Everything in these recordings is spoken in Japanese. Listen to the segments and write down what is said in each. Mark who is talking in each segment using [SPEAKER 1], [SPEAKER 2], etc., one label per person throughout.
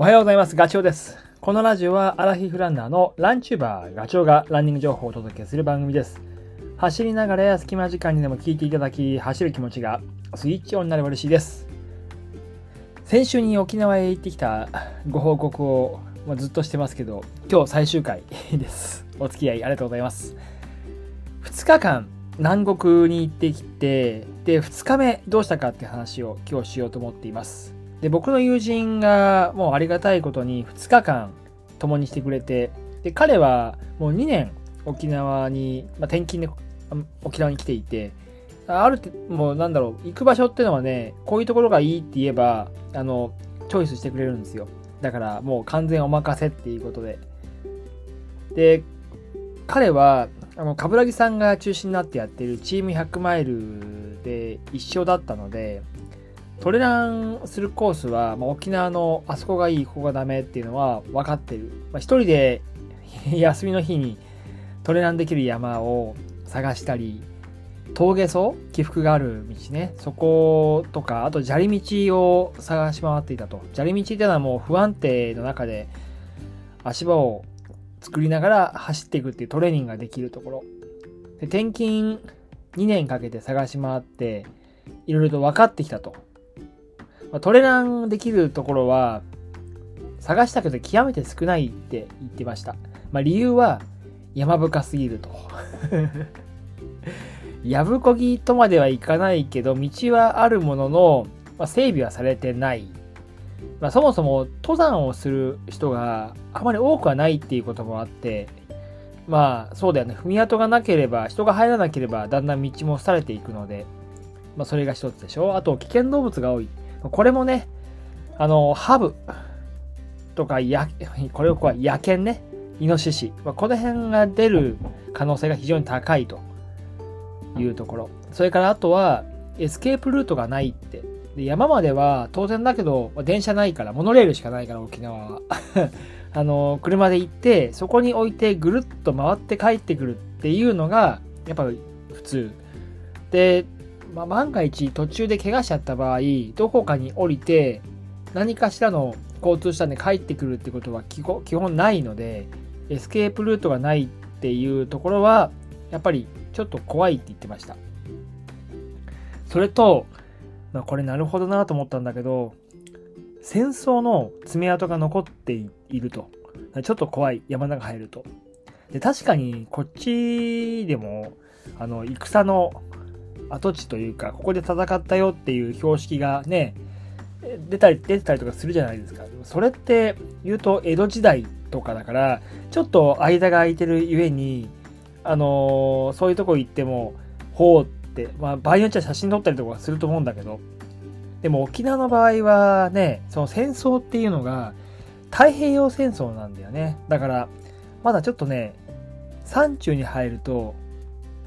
[SPEAKER 1] おはようございます。ガチョウです。このラジオはアラヒフランナーのランチューバーガチョウがランニング情報をお届けする番組です。走りながらや隙間時間にでも聞いていただき、走る気持ちがスイッチオンになれば嬉しいです。先週に沖縄へ行ってきたご報告をまあずっとしてますけど、今日最終回です。お付き合いありがとうございます。2日間南国に行ってきて、で、2日目どうしたかって話を今日しようと思っています。で、僕の友人がもうありがたいことに2日間共にしてくれて、で、彼はもう2年沖縄に、まあ、転勤で沖縄に来ていて、あるって、もうなんだろう、行く場所っていうのはね、こういうところがいいって言えば、あの、チョイスしてくれるんですよ。だからもう完全お任せっていうことで。で、彼は、あの、冠城さんが中心になってやってるチーム100マイルで一緒だったので、トレランするコースは、まあ、沖縄のあそこがいい、ここがダメっていうのは分かってる。まあ、一人で休みの日にトレランできる山を探したり、峠層起伏がある道ね。そことか、あと砂利道を探し回っていたと。砂利道っていうのはもう不安定の中で足場を作りながら走っていくっていうトレーニングができるところ。で転勤2年かけて探し回って、いろいろと分かってきたと。ま、トレランできるところは、探したけど極めて少ないって言ってました。まあ、理由は、山深すぎると。やぶこぎとまではいかないけど、道はあるものの、まあ、整備はされてない。まあ、そもそも登山をする人があまり多くはないっていうこともあって、まあそうだよね、踏み跡がなければ、人が入らなければ、だんだん道も廃れていくので、まあそれが一つでしょ。あと、危険動物が多い。これもね、あの、ハブとか、や、これをこう、野犬ね、イノシシ。この辺が出る可能性が非常に高いというところ。それからあとは、エスケープルートがないって。で山までは当然だけど、電車ないから、モノレールしかないから、沖縄は。あの、車で行って、そこに置いてぐるっと回って帰ってくるっていうのが、やっぱ普通。で、まあ、万が一途中で怪我しちゃった場合、どこかに降りて、何かしらの交通手段で帰ってくるってことは基本ないので、エスケープルートがないっていうところは、やっぱりちょっと怖いって言ってました。それと、まあ、これなるほどなと思ったんだけど、戦争の爪痕が残っていると。ちょっと怖い、山の中入ると。で、確かにこっちでも、あの、戦の跡地というか、ここで戦ったよっていう標識がね、出たり、出てたりとかするじゃないですか。それって言うと江戸時代とかだから、ちょっと間が空いてるゆえに、あのーそういうとこ行っても、ほうって、まあ場合によっちゃ写真撮ったりとかすると思うんだけど、でも沖縄の場合はね、その戦争っていうのが太平洋戦争なんだよね。だから、まだちょっとね、山中に入ると、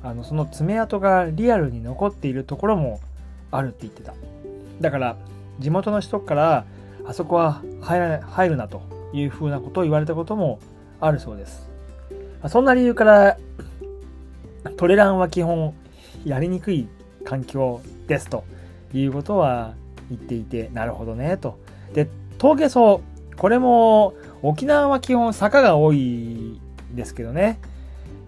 [SPEAKER 1] あの、その爪痕がリアルに残っているところもあるって言ってた。だから、地元の人から、あそこは入ら入るなというふうなことを言われたこともあるそうです。そんな理由から、トレランは基本やりにくい環境ですということは言っていて、なるほどね、と。で、峠層、これも沖縄は基本坂が多いですけどね。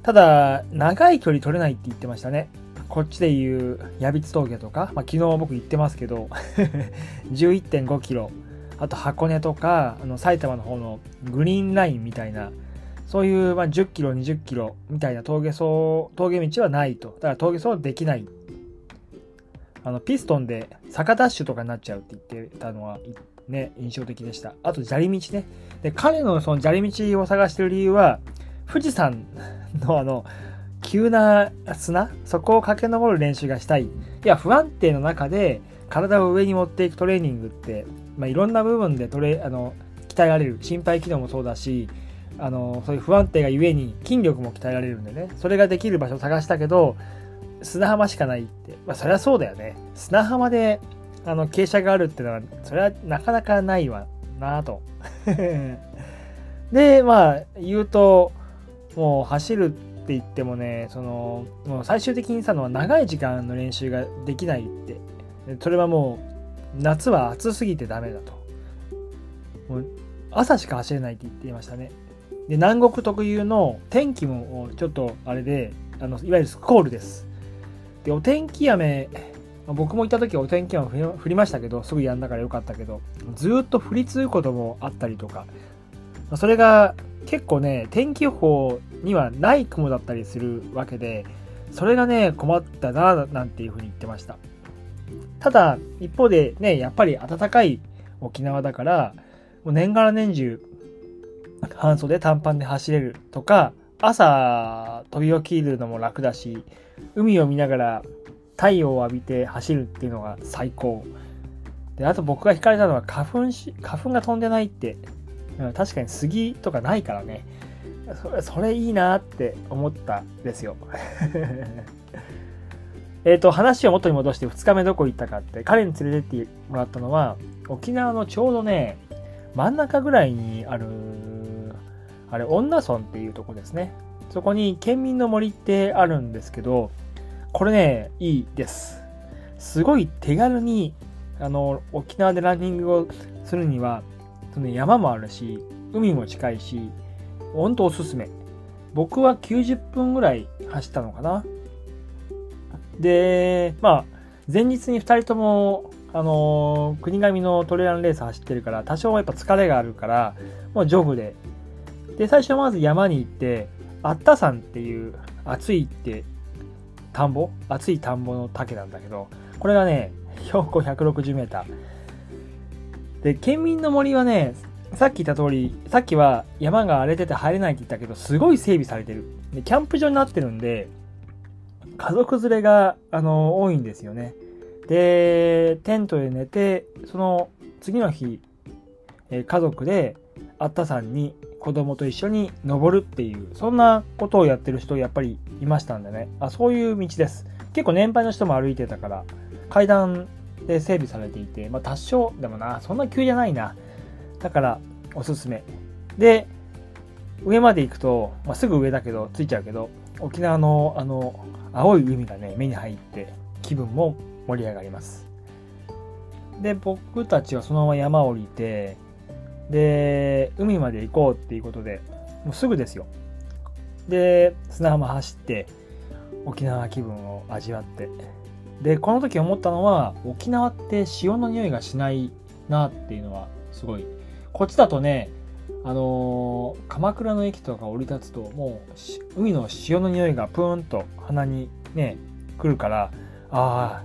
[SPEAKER 1] ただ、長い距離取れないって言ってましたね。こっちでいう矢櫃峠とか、まあ、昨日僕行ってますけど、11.5キロ。あと箱根とか、あの埼玉の方のグリーンラインみたいな、そういうまあ10キロ、20キロみたいな峠走、峠道はないと。だから峠走はできない。あの、ピストンで坂ダッシュとかになっちゃうって言ってたのは、ね、印象的でした。あと砂利道ね。で、彼のその砂利道を探してる理由は、富士山のあの、急な砂そこを駆け上る練習がしたい。いや、不安定の中で体を上に持っていくトレーニングって、まあ、いろんな部分でトレ、あの、鍛えられる。心肺機能もそうだし、あの、そういう不安定がゆえに筋力も鍛えられるんでね。それができる場所を探したけど、砂浜しかないって。まあ、そりゃそうだよね。砂浜で、あの、傾斜があるってのは、それはなかなかないわなぁと。で、まあ、言うと、もう走るって言ってもね、その、もう最終的にさのは長い時間の練習ができないって。それはもう、夏は暑すぎてダメだと。もう朝しか走れないって言っていましたね。で、南国特有の天気もちょっとあれで、あのいわゆるスコールです。で、お天気雨、僕も行った時はお天気雨降りましたけど、すぐやんだからよかったけど、ずっと降り続くこともあったりとか、それが結構ね、天気予報にはない雲だったりするわけで、それがね、困ったな、なんていうふうに言ってました。ただ、一方でね、やっぱり暖かい沖縄だから、もう年がら年中、半袖短パンで走れるとか、朝飛び起きるのも楽だし、海を見ながら太陽を浴びて走るっていうのが最高。で、あと僕が惹かれたのは花粉し、花粉が飛んでないって、うん、確かに杉とかないからね。それ、それいいなって思ったですよ。えっと、話を元に戻して2日目どこ行ったかって、彼に連れてってもらったのは、沖縄のちょうどね、真ん中ぐらいにある、あれ、恩納村っていうとこですね。そこに県民の森ってあるんですけど、これね、いいです。すごい手軽に、あの、沖縄でランニングをするには、その山もあるし、海も近いし、ほんとおすすめ。僕は90分ぐらい走ったのかな。で、まあ、前日に2人とも、あの国神のトレランレース走ってるから、多少はやっぱ疲れがあるから、もうジョグで。で、最初まず山に行って、あった山っていう暑いって田んぼ？暑い田んぼの竹なんだけど、これがね、標高160メーター。で、県民の森はね、さっき言った通り、さっきは山が荒れてて入れないって言ったけど、すごい整備されてる。で、キャンプ場になってるんで、家族連れが、あの、多いんですよね。で、テントで寝て、その次の日、え家族で、あったさんに子供と一緒に登るっていう、そんなことをやってる人やっぱりいましたんでね。あ、そういう道です。結構年配の人も歩いてたから、階段で整備されていて、まあ多少、でもな、そんな急じゃないな。だから、おすすめ。で、上まで行くと、まあ、すぐ上だけど、着いちゃうけど、沖縄のあの、青い海がね、目に入って、気分も盛り上がります。で、僕たちはそのまま山降りて、で、海まで行こうっていうことで、もうすぐですよ。で、砂浜走って、沖縄気分を味わって。で、この時思ったのは、沖縄って潮の匂いがしないなっていうのは、すごい。こっちだとね、あのー、鎌倉の駅とか降り立つと、もう、海の潮の匂いがプーンと鼻にね、来るから、ああ、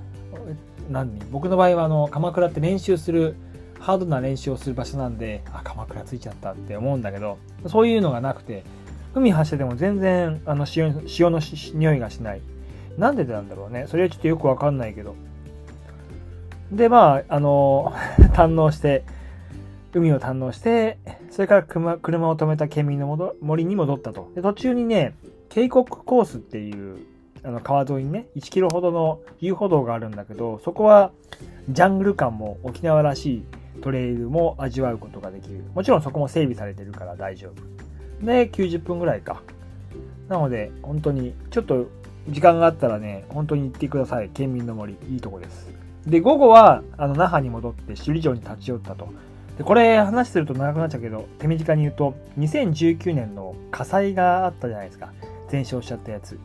[SPEAKER 1] 何？僕の場合は、あの、鎌倉って練習する、ハードな練習をする場所なんで、あ、鎌倉ついちゃったって思うんだけど、そういうのがなくて、海走ってても全然、あの潮、潮の匂いがしない。なんでなんだろうね。それはちょっとよくわかんないけど。で、まあ、あの、堪能して、海を堪能して、それから車車を止めた県民の森に戻ったと。で、途中にね、渓谷コースっていう、あの川沿いにね、1キロほどの遊歩道があるんだけど、そこはジャングル感も沖縄らしいトレイルも味わうことができる。もちろんそこも整備されてるから大丈夫。で、90分ぐらいか。なので、本当に、ちょっと時間があったらね、本当に行ってください。県民の森。いいとこです。で、午後は、あの、那覇に戻って首里城に立ち寄ったと。で、これ話すると長くなっちゃうけど、手短に言うと、2019年の火災があったじゃないですか。全焼しちゃったやつ。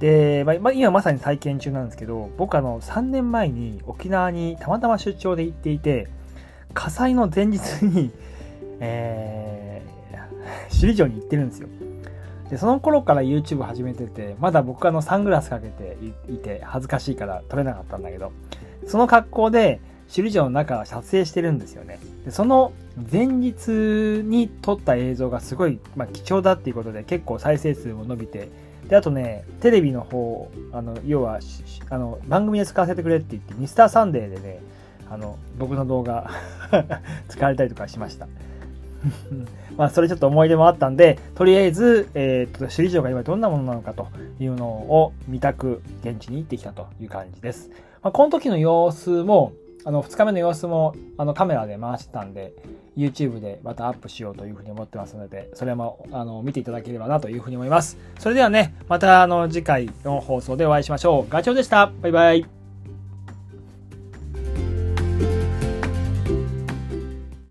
[SPEAKER 1] で、まあ、今まさに体験中なんですけど、僕あの、3年前に沖縄にたまたま出張で行っていて、火災の前日に、えー、首里城に行ってるんですよ。で、その頃から YouTube 始めてて、まだ僕あのサングラスかけていて恥ずかしいから撮れなかったんだけど、その格好で首里城の中は撮影してるんですよね。で、その前日に撮った映像がすごい、まあ、貴重だっていうことで結構再生数も伸びて、で、あとね、テレビの方、あの、要は、あの、番組で使わせてくれって言って、ミスターサンデーでね、あの、僕の動画 使われたりとかしました。まあ、それちょっと思い出もあったんで、とりあえず、えー、っと、首里城が今どんなものなのかというのを見たく、現地に行ってきたという感じです。まあ、この時の様子も、あの、2日目の様子も、あの、カメラで回してたんで、YouTube でまたアップしようというふうに思ってますので、それも、あの、見ていただければなというふうに思います。それではね、また、あの、次回の放送でお会いしましょう。ガチョウでした。バイバイ。